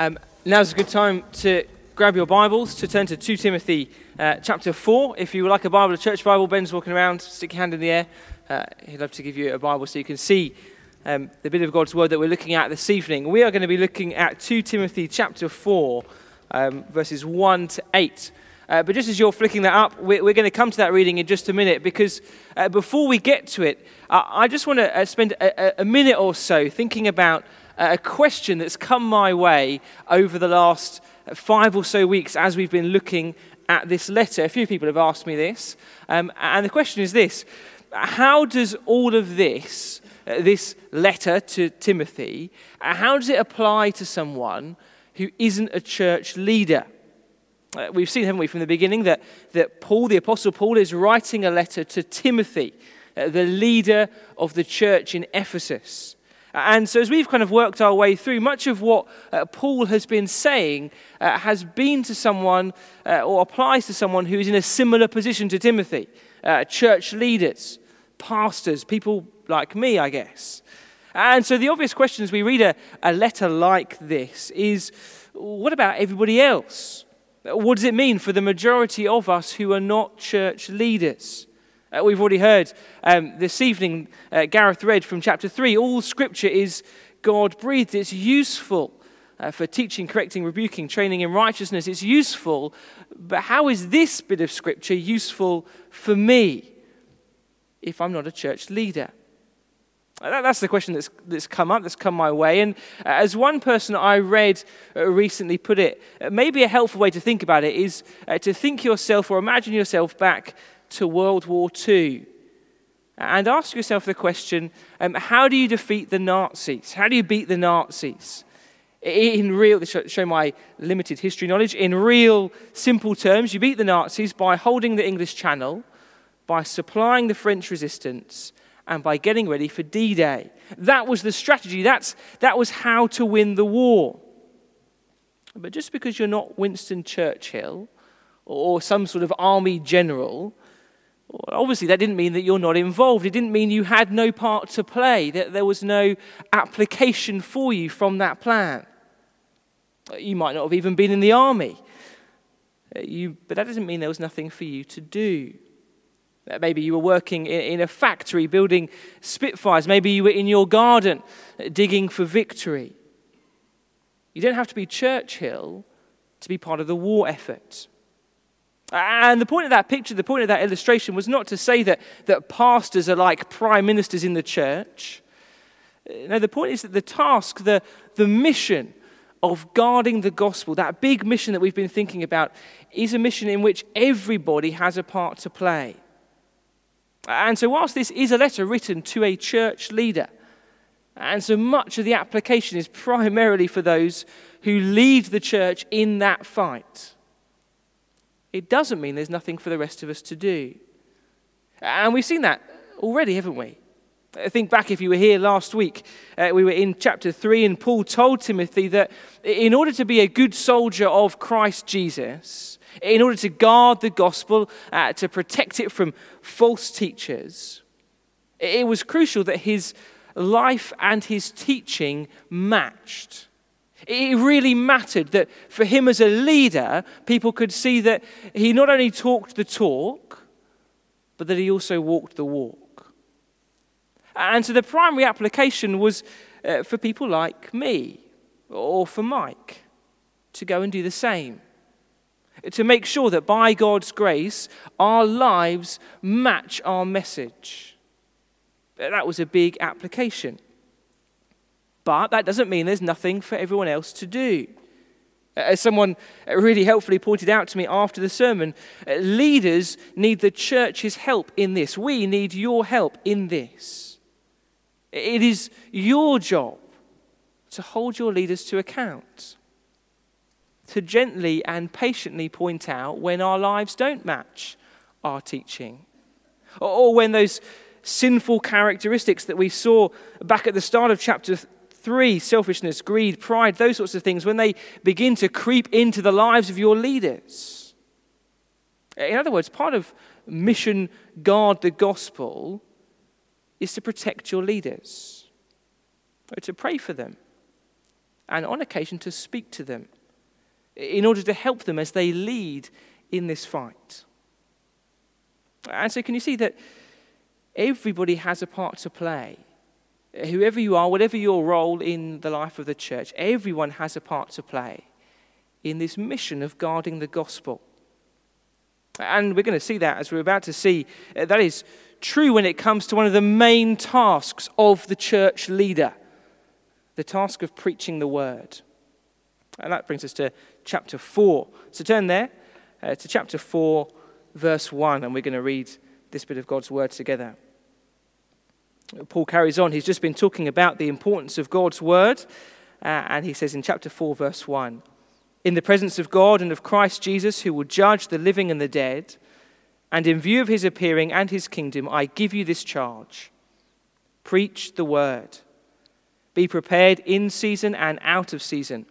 Um, now's a good time to grab your Bibles to turn to 2 Timothy uh, chapter 4. If you would like a Bible, a church Bible, Ben's walking around, stick your hand in the air. Uh, he'd love to give you a Bible so you can see um, the bit of God's Word that we're looking at this evening. We are going to be looking at 2 Timothy chapter 4, um, verses 1 to 8. Uh, but just as you're flicking that up, we're, we're, going to come to that reading in just a minute because uh, before we get to it, I just want to uh, spend a, a, minute or so thinking about a question that's come my way over the last five or so weeks as we've been looking at this letter. A few people have asked me this. Um, and the question is this How does all of this, uh, this letter to Timothy, uh, how does it apply to someone who isn't a church leader? Uh, we've seen, haven't we, from the beginning, that, that Paul, the Apostle Paul, is writing a letter to Timothy, uh, the leader of the church in Ephesus. And so, as we've kind of worked our way through, much of what uh, Paul has been saying uh, has been to someone uh, or applies to someone who is in a similar position to Timothy uh, church leaders, pastors, people like me, I guess. And so, the obvious question as we read a, a letter like this is what about everybody else? What does it mean for the majority of us who are not church leaders? Uh, we've already heard um, this evening, uh, Gareth read from chapter 3 all scripture is God breathed. It's useful uh, for teaching, correcting, rebuking, training in righteousness. It's useful. But how is this bit of scripture useful for me if I'm not a church leader? Uh, that's the question that's, that's come up, that's come my way. And uh, as one person I read uh, recently put it, maybe a helpful way to think about it is to think yourself or imagine yourself back to World War II. And ask yourself the question um, how do you defeat the Nazis? How do you beat the Nazis? In real, show my limited history knowledge, in real simple terms, you beat the Nazis by holding the English Channel, by supplying the French resistance, and by getting ready for D Day. That was the strategy. That's, that was how to win the war. But just because you're not Winston Churchill or some sort of army general Obviously, that didn't mean that you're not involved. It didn't mean you had no part to play, that there was no application for you from that plan. You might not have even been in the army. Uh, you, but that doesn't mean there was nothing for you to do. Uh, maybe you were working in a factory building Spitfires. Maybe you were in your garden uh, digging for victory. You don't have to be Churchill to be part of the war effort. And the point of that picture, the point of that illustration was not to say that, that pastors are like prime ministers in the church. No, the point is that the task, the, the mission of guarding the gospel, that big mission that we've been thinking about, is a mission in which everybody has a part to play. And so, whilst this is a letter written to a church leader, and so much of the application is primarily for those who lead the church in that fight it doesn't mean there's nothing for the rest of us to do. And we've seen that already, haven't we? Think back if you were here last week. Uh, we were in chapter 3, and Paul told Timothy that in order to be a good soldier of Christ Jesus, in order to guard the gospel, uh, to protect it from false teachers, it was crucial that his life and his teaching matched. It really mattered that for him as a leader, people could see that he not only talked the talk, but that he also walked the walk. And so the primary application was uh, for people like me or for Mike to go and do the same. To make sure that by God's grace, our lives match our message. That was a big application. But that doesn't mean there's nothing for everyone else to do. As someone really helpfully pointed out to me after the sermon, uh, leaders need the church's help in this. We need your help in this. It is your job to hold your leaders to account, to gently and patiently point out when our lives don't match our teaching, or when those sinful characteristics that we saw back at the start of chapter Three, selfishness, greed, pride, those sorts of things, when they begin to creep into the lives of your leaders. In other words, part of mission guard the gospel is to protect your leaders, or to pray for them, and on occasion to speak to them in order to help them as they lead in this fight. And so, can you see that everybody has a part to play? Whoever you are, whatever your role in the life of the church, everyone has a part to play in this mission of guarding the gospel. And we're going to see that as we're about to see. Uh, that is true when it comes to one of the main tasks of the church leader the task of preaching the word. And that brings us to chapter 4. So turn there uh, to chapter 4, verse 1, and we're going to read this bit of God's word together. Paul carries on. He's just been talking about the importance of God's word, uh, and he says in chapter 4, verse 1 In the presence of God and of Christ Jesus, who will judge the living and the dead, and in view of his appearing and his kingdom, I give you this charge preach the word. Be prepared in season and out of season.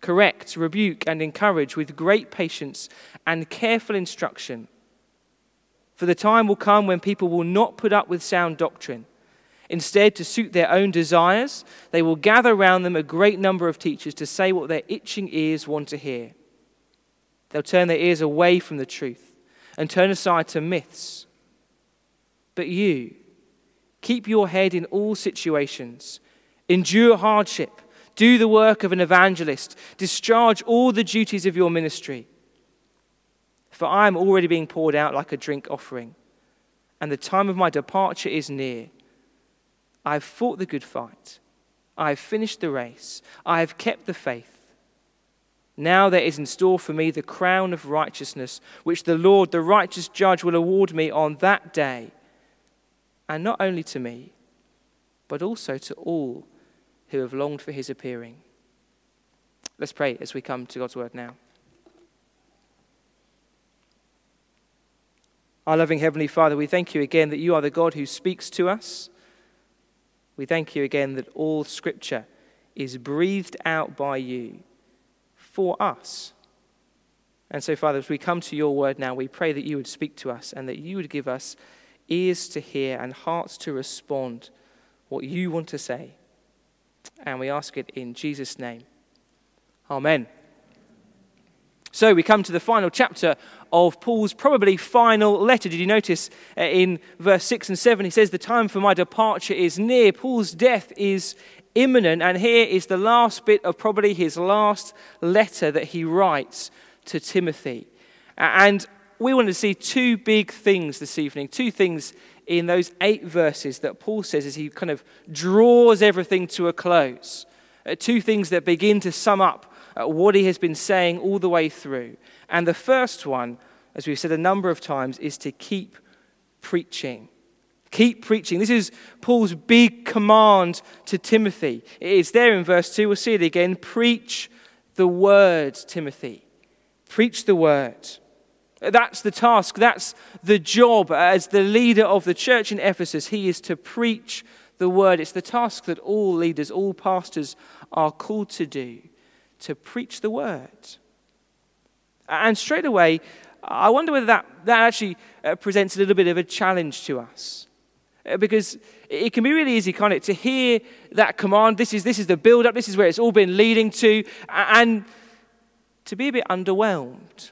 Correct, rebuke, and encourage with great patience and careful instruction. For the time will come when people will not put up with sound doctrine. Instead, to suit their own desires, they will gather round them a great number of teachers to say what their itching ears want to hear. They'll turn their ears away from the truth and turn aside to myths. But you, keep your head in all situations endure hardship, do the work of an evangelist, discharge all the duties of your ministry. For I am already being poured out like a drink offering, and the time of my departure is near. I have fought the good fight, I have finished the race, I have kept the faith. Now there is in store for me the crown of righteousness, which the Lord, the righteous judge, will award me on that day. And not only to me, but also to all who have longed for his appearing. Let's pray as we come to God's word now. Our loving Heavenly Father, we thank you again that you are the God who speaks to us. We thank you again that all Scripture is breathed out by you for us. And so, Father, as we come to your word now, we pray that you would speak to us and that you would give us ears to hear and hearts to respond what you want to say. And we ask it in Jesus' name. Amen. So we come to the final chapter of Paul's probably final letter. Did you notice uh, in verse 6 and 7 he says, The time for my departure is near. Paul's death is imminent. And here is the last bit of probably his last letter that he writes to Timothy. And we want to see two big things this evening, two things in those eight verses that Paul says as he kind of draws everything to a close. Uh, two things that begin to sum up what he has been saying all the way through. And the first one, as we've said a number of times, is to keep preaching. Keep preaching. This is Paul's big command to Timothy. It's there in verse 2. We'll see it again. Preach the word, Timothy. Preach the word. That's the task, that's the job as the leader of the church in Ephesus. He is to preach the word. It's the task that all leaders, all pastors are called to do to preach the word. And straight away, I wonder whether that, that actually uh, presents a little bit of a challenge to us. Uh, because it can be really easy, can't it, to hear that command. This is, this is the build up, this is where it's all been leading to, and to be a bit underwhelmed.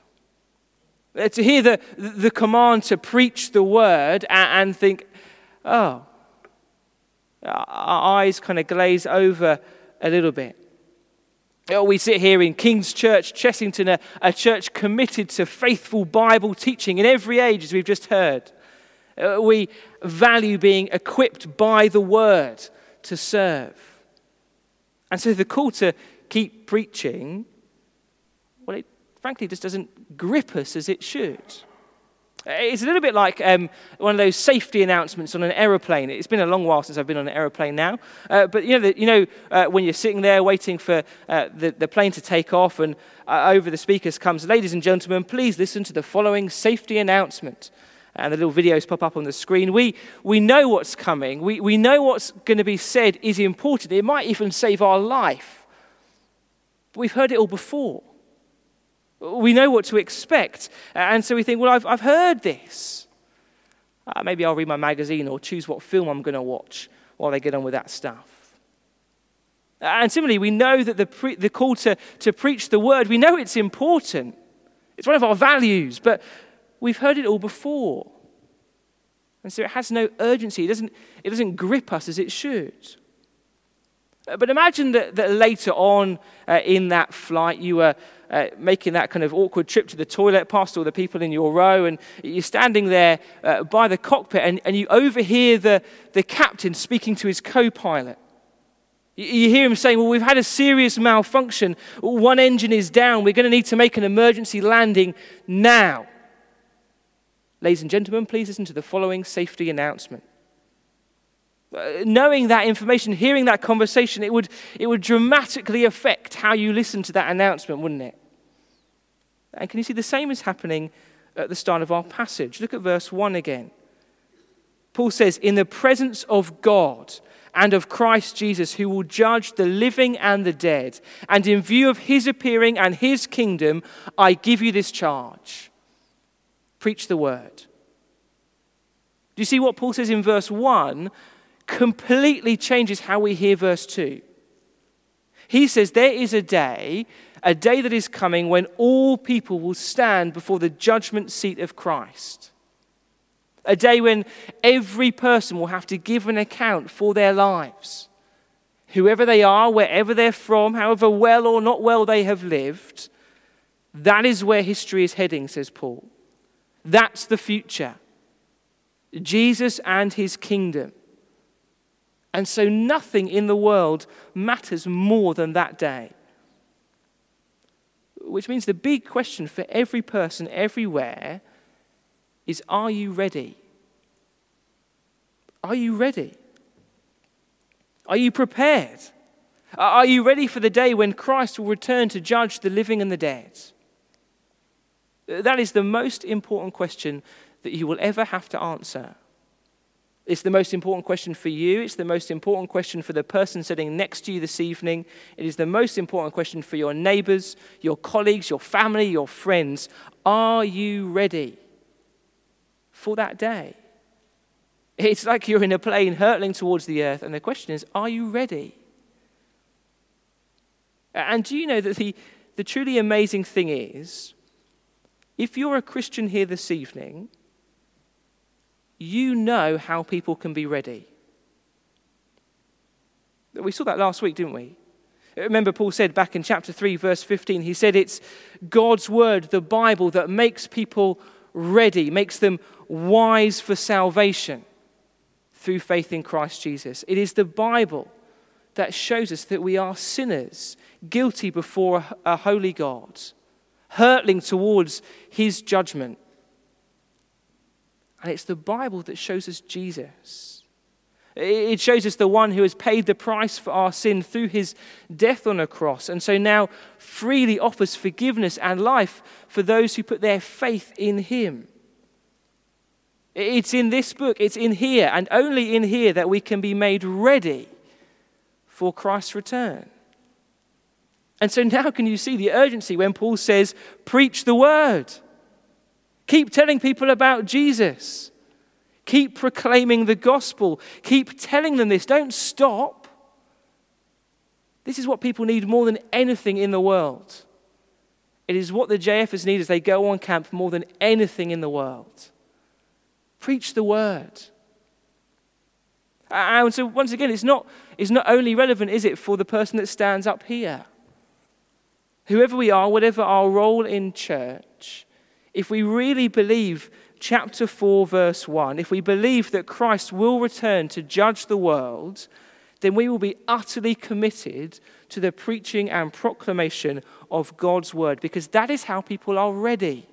Uh, to hear the, the command to preach the word and, and think, oh, our eyes kind of glaze over a little bit. We sit here in King's Church, Chessington, a, a, church committed to faithful Bible teaching in every age, as we've just heard. Uh, we value being equipped by the word to serve. And so the call to keep preaching, well, it frankly just doesn't grip us as it should. It's a little bit like um, one of those safety announcements on an aeroplane. It's been a long while since I've been on an aeroplane now. Uh, but you know, the, you know uh, when you're sitting there waiting for uh, the, the plane to take off, and uh, over the speakers comes, Ladies and gentlemen, please listen to the following safety announcement. And the little videos pop up on the screen. We, we know what's coming, we, we know what's going to be said is important. It might even save our life. But we've heard it all before. We know what to expect. And so we think, well, I've, I've heard this. Uh, maybe I'll read my magazine or choose what film I'm going to watch while they get on with that stuff. And similarly, we know that the, pre- the call to, to preach the word, we know it's important. It's one of our values, but we've heard it all before. And so it has no urgency. It doesn't, it doesn't grip us as it should. But imagine that, that later on uh, in that flight, you were uh, making that kind of awkward trip to the toilet past all the people in your row, and you're standing there uh, by the cockpit, and, and you overhear the, the captain speaking to his co pilot. You hear him saying, Well, we've had a serious malfunction. One engine is down. We're going to need to make an emergency landing now. Ladies and gentlemen, please listen to the following safety announcement. Uh, knowing that information, hearing that conversation, it would, it would dramatically affect how you listen to that announcement, wouldn't it? And can you see the same is happening at the start of our passage? Look at verse 1 again. Paul says, In the presence of God, and of Christ Jesus, who will judge the living and the dead. And in view of his appearing and his kingdom, I give you this charge preach the word. Do you see what Paul says in verse 1 completely changes how we hear verse 2? He says, There is a day, a day that is coming when all people will stand before the judgment seat of Christ. A day when every person will have to give an account for their lives. Whoever they are, wherever they're from, however well or not well they have lived, that is where history is heading, says Paul. That's the future. Jesus and his kingdom. And so nothing in the world matters more than that day. Which means the big question for every person everywhere is Are you ready? Are you ready? Are you prepared? Are you ready for the day when Christ will return to judge the living and the dead? That is the most important question that you will ever have to answer. It's the most important question for you. It's the most important question for the person sitting next to you this evening. It is the most important question for your neighbors, your colleagues, your family, your friends. Are you ready? for that day. It's like you're in a plane hurtling towards the earth, and the question is, are you ready? And do you know that the, the truly amazing thing is, if you're a Christian here this evening, you know how people can be ready. We saw that last week, didn't we? Remember, Paul said back in chapter 3, verse 15, he said it's God's word, the Bible, that makes people ready, makes them wise for salvation through faith in Christ Jesus. It is the Bible that shows us that we are sinners, guilty before a holy God, hurtling towards his judgment. And it's the Bible that shows us Jesus. It shows us the one who has paid the price for our sin through his death on a cross, and so now freely offers forgiveness and life for those who put their faith in him. It's in this book, it's in here, and only in here that we can be made ready for Christ's return. And so now, can you see the urgency when Paul says, Preach the word? Keep telling people about Jesus. Keep proclaiming the gospel. Keep telling them this. Don't stop. This is what people need more than anything in the world. It is what the JFers need as they go on camp more than anything in the world. Preach the word. Uh, and so, once again, it's not, it's not only relevant, is it, for the person that stands up here? Whoever we are, whatever our role in church, if we really believe chapter 4, verse 1, if we believe that Christ will return to judge the world, then we will be utterly committed to the preaching and proclamation of God's word because that is how people are ready.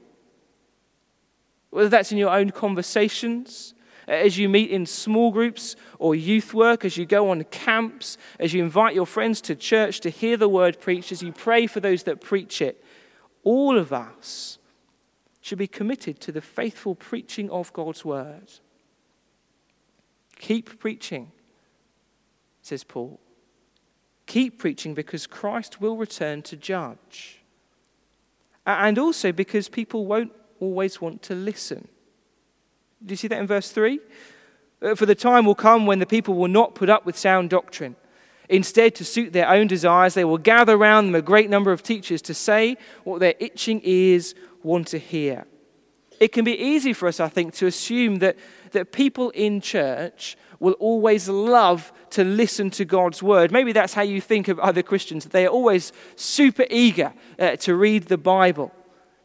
Whether that's in your own conversations, as you meet in small groups or youth work, as you go on camps, as you invite your friends to church to hear the word preached, as you pray for those that preach it, all of us should be committed to the faithful preaching of God's word. Keep preaching, says Paul. Keep preaching because Christ will return to judge. And also because people won't always want to listen. Do you see that in verse 3? Uh, for the time will come when the people will not put up with sound doctrine. Instead, to suit their own desires, they will gather around them a great number of teachers to say what their itching ears want to hear. It can be easy for us, I think, to assume that, that people in church will always love to listen to God's word. Maybe that's how you think of other Christians, that they are always super eager uh, to read the Bible.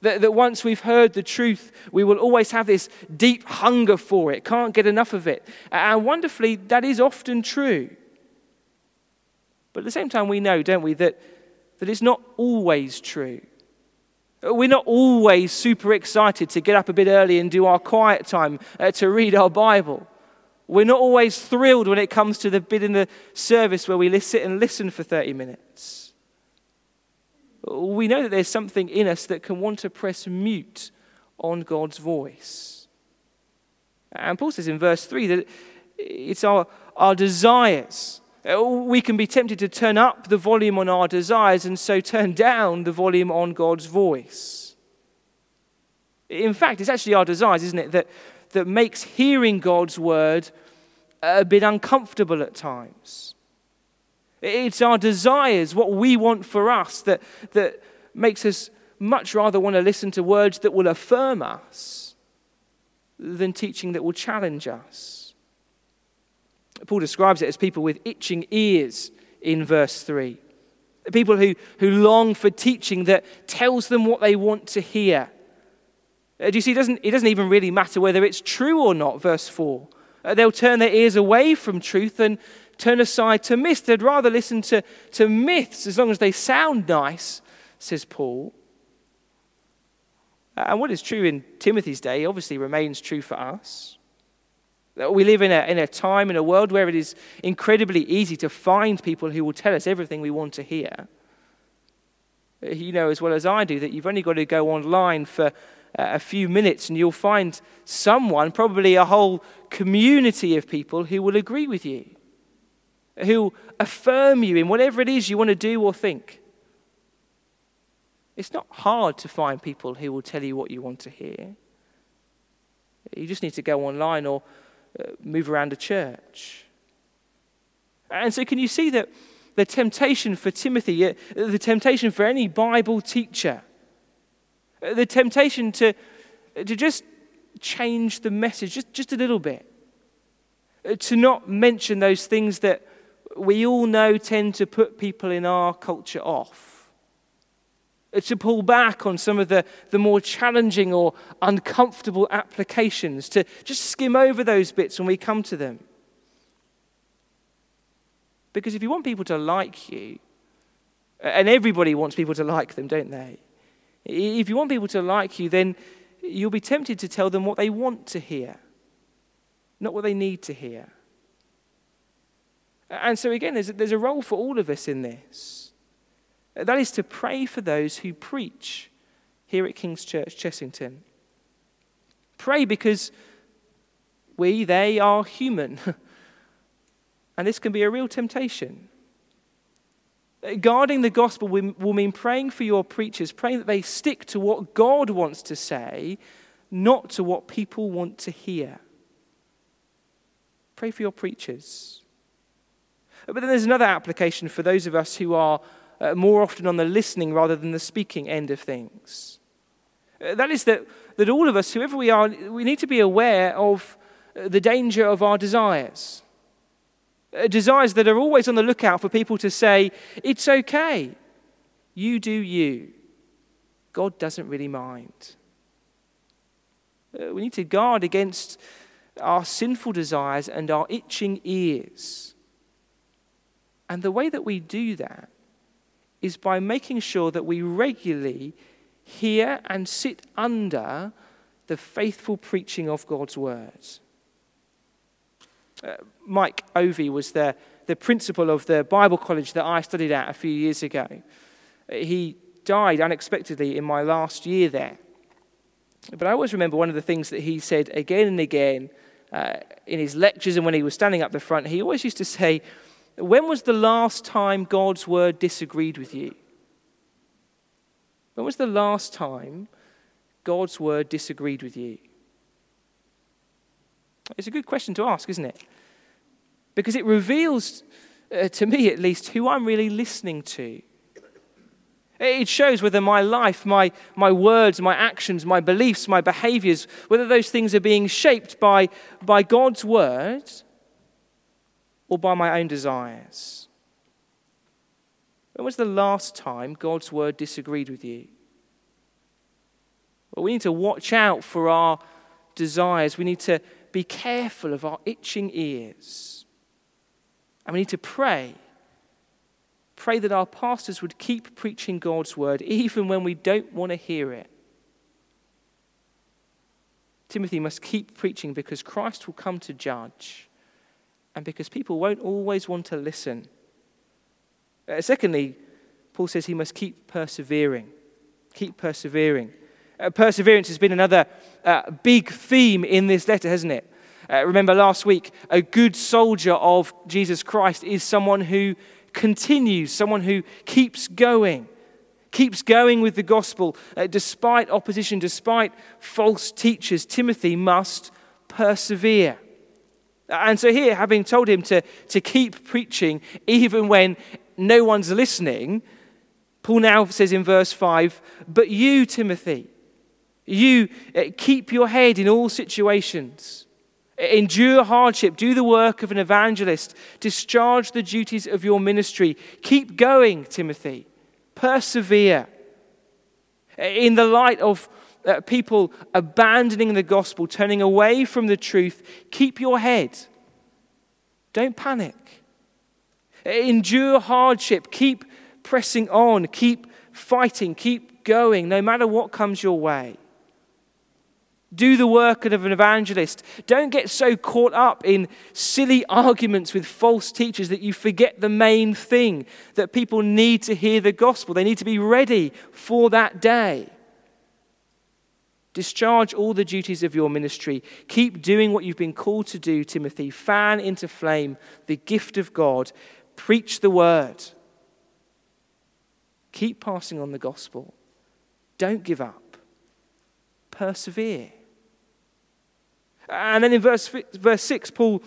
That, that once we've heard the truth, we will always have this deep hunger for it, can't get enough of it. And wonderfully, that is often true. But at the same time, we know, don't we, that, that it's not always true. We're not always super excited to get up a bit early and do our quiet time uh, to read our Bible. We're not always thrilled when it comes to the bit in the service where we sit and listen for 30 minutes. We know that there's something in us that can want to press mute on God's voice. And Paul says in verse 3 that it's our, our desires Uh, we can be tempted to turn up the volume on our desires and so turn down the volume on God's voice. In fact, it's actually our desires, isn't it, that, that makes hearing God's word a bit uncomfortable at times. It's our desires, what we want for us, that, that makes us much rather want to listen to words that will affirm us than teaching that will challenge us. Paul describes it as people with itching ears in verse 3. People who, who long for teaching that tells them what they want to hear. Uh, do you see, it doesn't, it doesn't even really matter whether it's true or not, verse 4. Uh, they'll turn their ears away from truth and turn aside to myths. They'd rather listen to, to myths as long as they sound nice, says Paul. Uh, and what is true in Timothy's day obviously remains true for us. We live in a, in a time, in a world where it is incredibly easy to find people who will tell us everything we want to hear. You know as well as I do that you've only got to go online for a few minutes and you'll find someone, probably a whole community of people, who will agree with you, who affirm you in whatever it is you want to do or think. It's not hard to find people who will tell you what you want to hear. You just need to go online or uh, move around a church. And so, can you see that the temptation for Timothy, uh, the temptation for any Bible teacher, uh, the temptation to, to just change the message just, just a little bit, to not mention those things that we all know tend to put people in our culture off Uh, to pull back on some of the, the more challenging or uncomfortable applications, to just skim over those bits when we come to them. Because if you want people to like you, and everybody wants people to like them, don't they? If you want people to like you, then you'll be tempted to tell them what they want to hear, not what they need to hear. And so, again, there's there's a role for all of us in this. That is to pray for those who preach here at King's Church, Chessington. Pray because we, they are human. and this can be a real temptation. Guarding the gospel will mean praying for your preachers, praying that they stick to what God wants to say, not to what people want to hear. Pray for your preachers. But then there's another application for those of us who are uh, more often on the listening rather than the speaking end of things. Uh, that is, that, that all of us, whoever we are, we need to be aware of uh, the danger of our desires. Uh, desires that are always on the lookout for people to say, It's okay, you do you. God doesn't really mind. Uh, we need to guard against our sinful desires and our itching ears. And the way that we do that is by making sure that we regularly hear and sit under the faithful preaching of God's words. Uh, Mike Ovey was the, the principal of the Bible college that I studied at a few years ago. He died unexpectedly in my last year there. But I always remember one of the things that he said again and again uh, in his lectures and when he was standing up the front. He always used to say, when was the last time God's word disagreed with you? When was the last time God's word disagreed with you? It's a good question to ask, isn't it? Because it reveals uh, to me at least, who I'm really listening to. It shows whether my life, my, my words, my actions, my beliefs, my behaviors, whether those things are being shaped by, by God's word or by my own desires. When was the last time God's word disagreed with you? Well, we need to watch out for our desires. We need to be careful of our itching ears. And we need to pray pray that our pastors would keep preaching God's word even when we don't want to hear it. Timothy must keep preaching because Christ will come to judge and because people won't always want to listen. Uh, secondly, Paul says he must keep persevering. Keep persevering. Uh, perseverance has been another uh, big theme in this letter, hasn't it? Uh, remember last week, a good soldier of Jesus Christ is someone who continues, someone who keeps going, keeps going with the gospel uh, despite opposition, despite false teachers. Timothy must persevere. And so, here, having told him to, to keep preaching even when no one's listening, Paul now says in verse 5 But you, Timothy, you uh, keep your head in all situations. Endure hardship. Do the work of an evangelist. Discharge the duties of your ministry. Keep going, Timothy. Persevere. In the light of uh, people abandoning the gospel, turning away from the truth, keep your head. Don't panic. Endure hardship. Keep pressing on. Keep fighting. Keep going, no matter what comes your way. Do the work of an evangelist. Don't get so caught up in silly arguments with false teachers that you forget the main thing that people need to hear the gospel. They need to be ready for that day. Discharge all the duties of your ministry. Keep doing what you've been called to do, Timothy. Fan into flame the gift of God. Preach the word. Keep passing on the gospel. Don't give up. Persevere. And then in verse, verse 6, Paul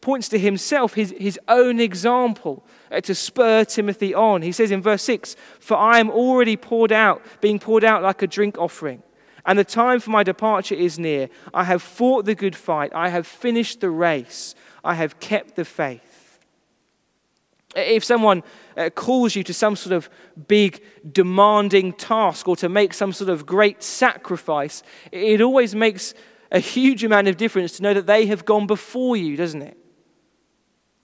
points to himself, his, his own example, uh, to spur Timothy on. He says in verse 6 For I am already poured out, being poured out like a drink offering, and the time for my departure is near. I have fought the good fight, I have finished the race, I have kept the faith. If someone uh, calls you to some sort of big, demanding task or to make some sort of great sacrifice, it always makes a huge amount of difference to know that they have gone before you, doesn't it?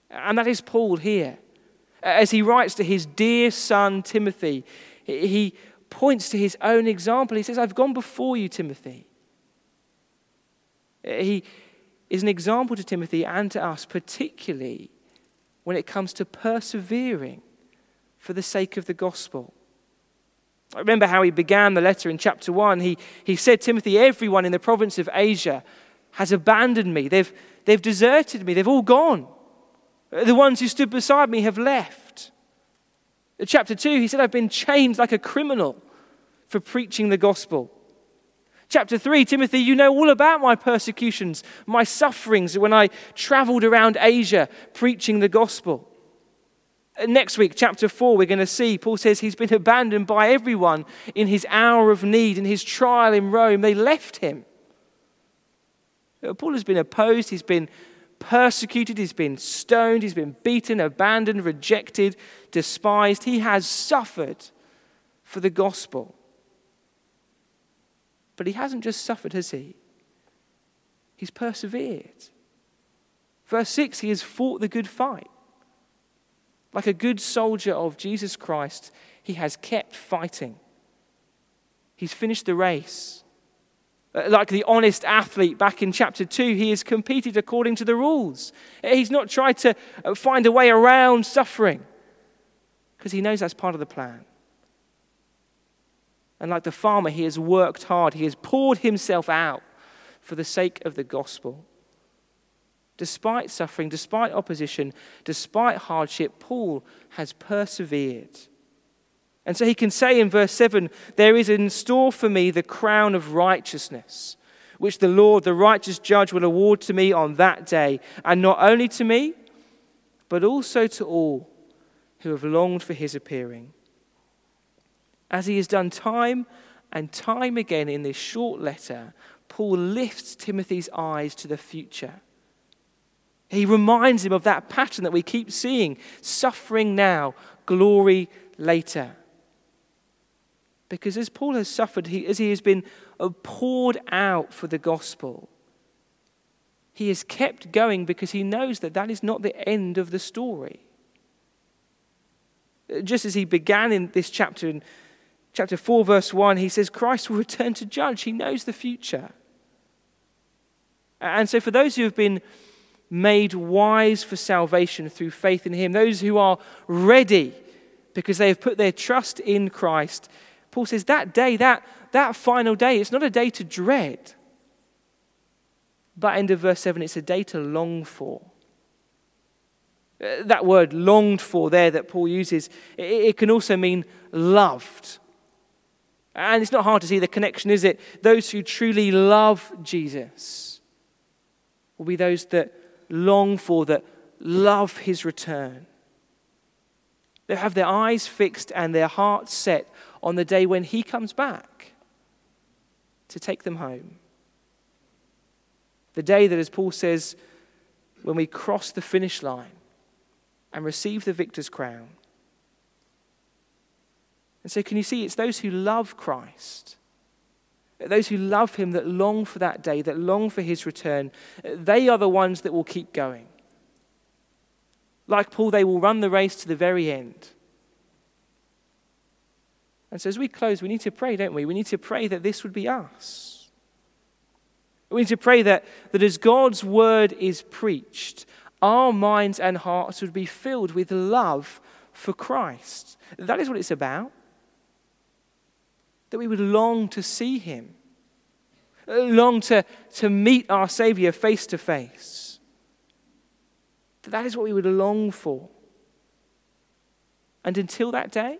And that is Paul here. As he writes to his dear son Timothy, he points to his own example. He says, I've gone before you, Timothy. He is an example to Timothy and to us, particularly when it comes to persevering for the sake of the gospel. I remember how he began the letter in chapter 1. He, he said, Timothy, everyone in the province of Asia has abandoned me. They've, they've deserted me. They've all gone. The ones who stood beside me have left. Chapter 2, he said, I've been chained like a criminal for preaching the gospel. Chapter 3, Timothy, you know all about my persecutions, my sufferings when I traveled around Asia preaching the gospel. Uh, next week, chapter 4, we're going to see Paul says he's been abandoned by everyone in his hour of need, in his trial in Rome. They left him. Uh, Paul has been opposed, he's been persecuted, he's been stoned, he's been beaten, abandoned, rejected, despised. He has suffered for the gospel. But he hasn't just suffered, has he? He's persevered. Verse 6 he has fought the good fight. Like a good soldier of Jesus Christ, he has kept fighting. He's finished the race. Uh, like the honest athlete back in chapter 2, he has competed according to the rules. He's not tried to uh, find a way around suffering because he knows that's part of the plan. And like the farmer, he has worked hard, he has poured himself out for the sake of the gospel. Despite suffering, despite opposition, despite hardship, Paul has persevered. And so he can say in verse 7 There is in store for me the crown of righteousness, which the Lord, the righteous judge, will award to me on that day, and not only to me, but also to all who have longed for his appearing. As he has done time and time again in this short letter, Paul lifts Timothy's eyes to the future. He reminds him of that pattern that we keep seeing suffering now, glory later. Because as Paul has suffered, he, as he has been uh, poured out for the gospel, he has kept going because he knows that that is not the end of the story. Uh, just as he began in this chapter, in chapter 4, verse 1, he says, Christ will return to judge. He knows the future. And so, for those who have been made wise for salvation through faith in him, those who are ready because they have put their trust in Christ, Paul says that day, that, that final day, it's not a day to dread. But end of verse 7, it's a day to long for. Uh, that word longed for there that Paul uses, it can also mean loved. And it's not hard to see the connection, is it? Those who truly love Jesus will be those that long for, that love his return. They'll have their eyes fixed and their hearts set on the day when he comes back to take them home. The day that, as Paul says, when we cross the finish line and receive the victor's crown. And so, can you see it's those who love Christ, those who love Him that long for that day, that long for His return, they are the ones that will keep going. Like Paul, they will run the race to the very end. And so, as we close, we need to pray, don't we? We need to pray that this would be us. We need to pray that, that as God's word is preached, our minds and hearts would be filled with love for Christ. That is what it's about. That we would long to see him, long to, to meet our Savior face to face. That, that is what we would long for. And until that day,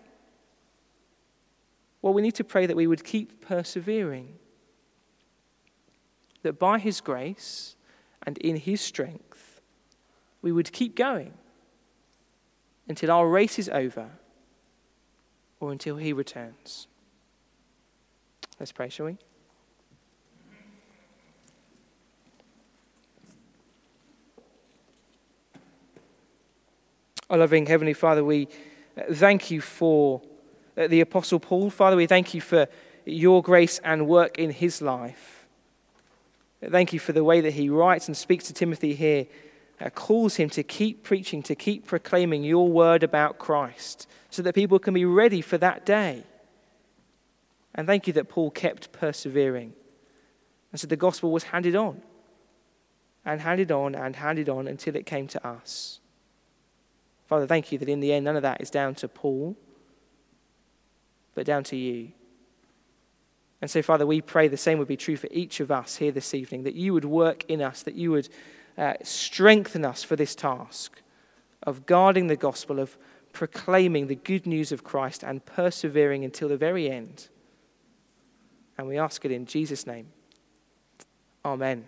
well, we need to pray that we would keep persevering that by His grace and in His strength, we would keep going until our race is over or until He returns. Let's pray, shall we? Our loving Heavenly Father, we thank you for the Apostle Paul. Father, we thank you for your grace and work in his life. Thank you for the way that he writes and speaks to Timothy here, uh, calls him to keep preaching, to keep proclaiming your word about Christ, so that people can be ready for that day. And thank you that Paul kept persevering. And so the gospel was handed on, and handed on, and handed on until it came to us. Father, thank you that in the end, none of that is down to Paul, but down to you. And so, Father, we pray the same would be true for each of us here this evening, that you would work in us, that you would uh, strengthen us for this task of guarding the gospel, of proclaiming the good news of Christ and persevering until the very end. And we ask it in Jesus' name. Amen.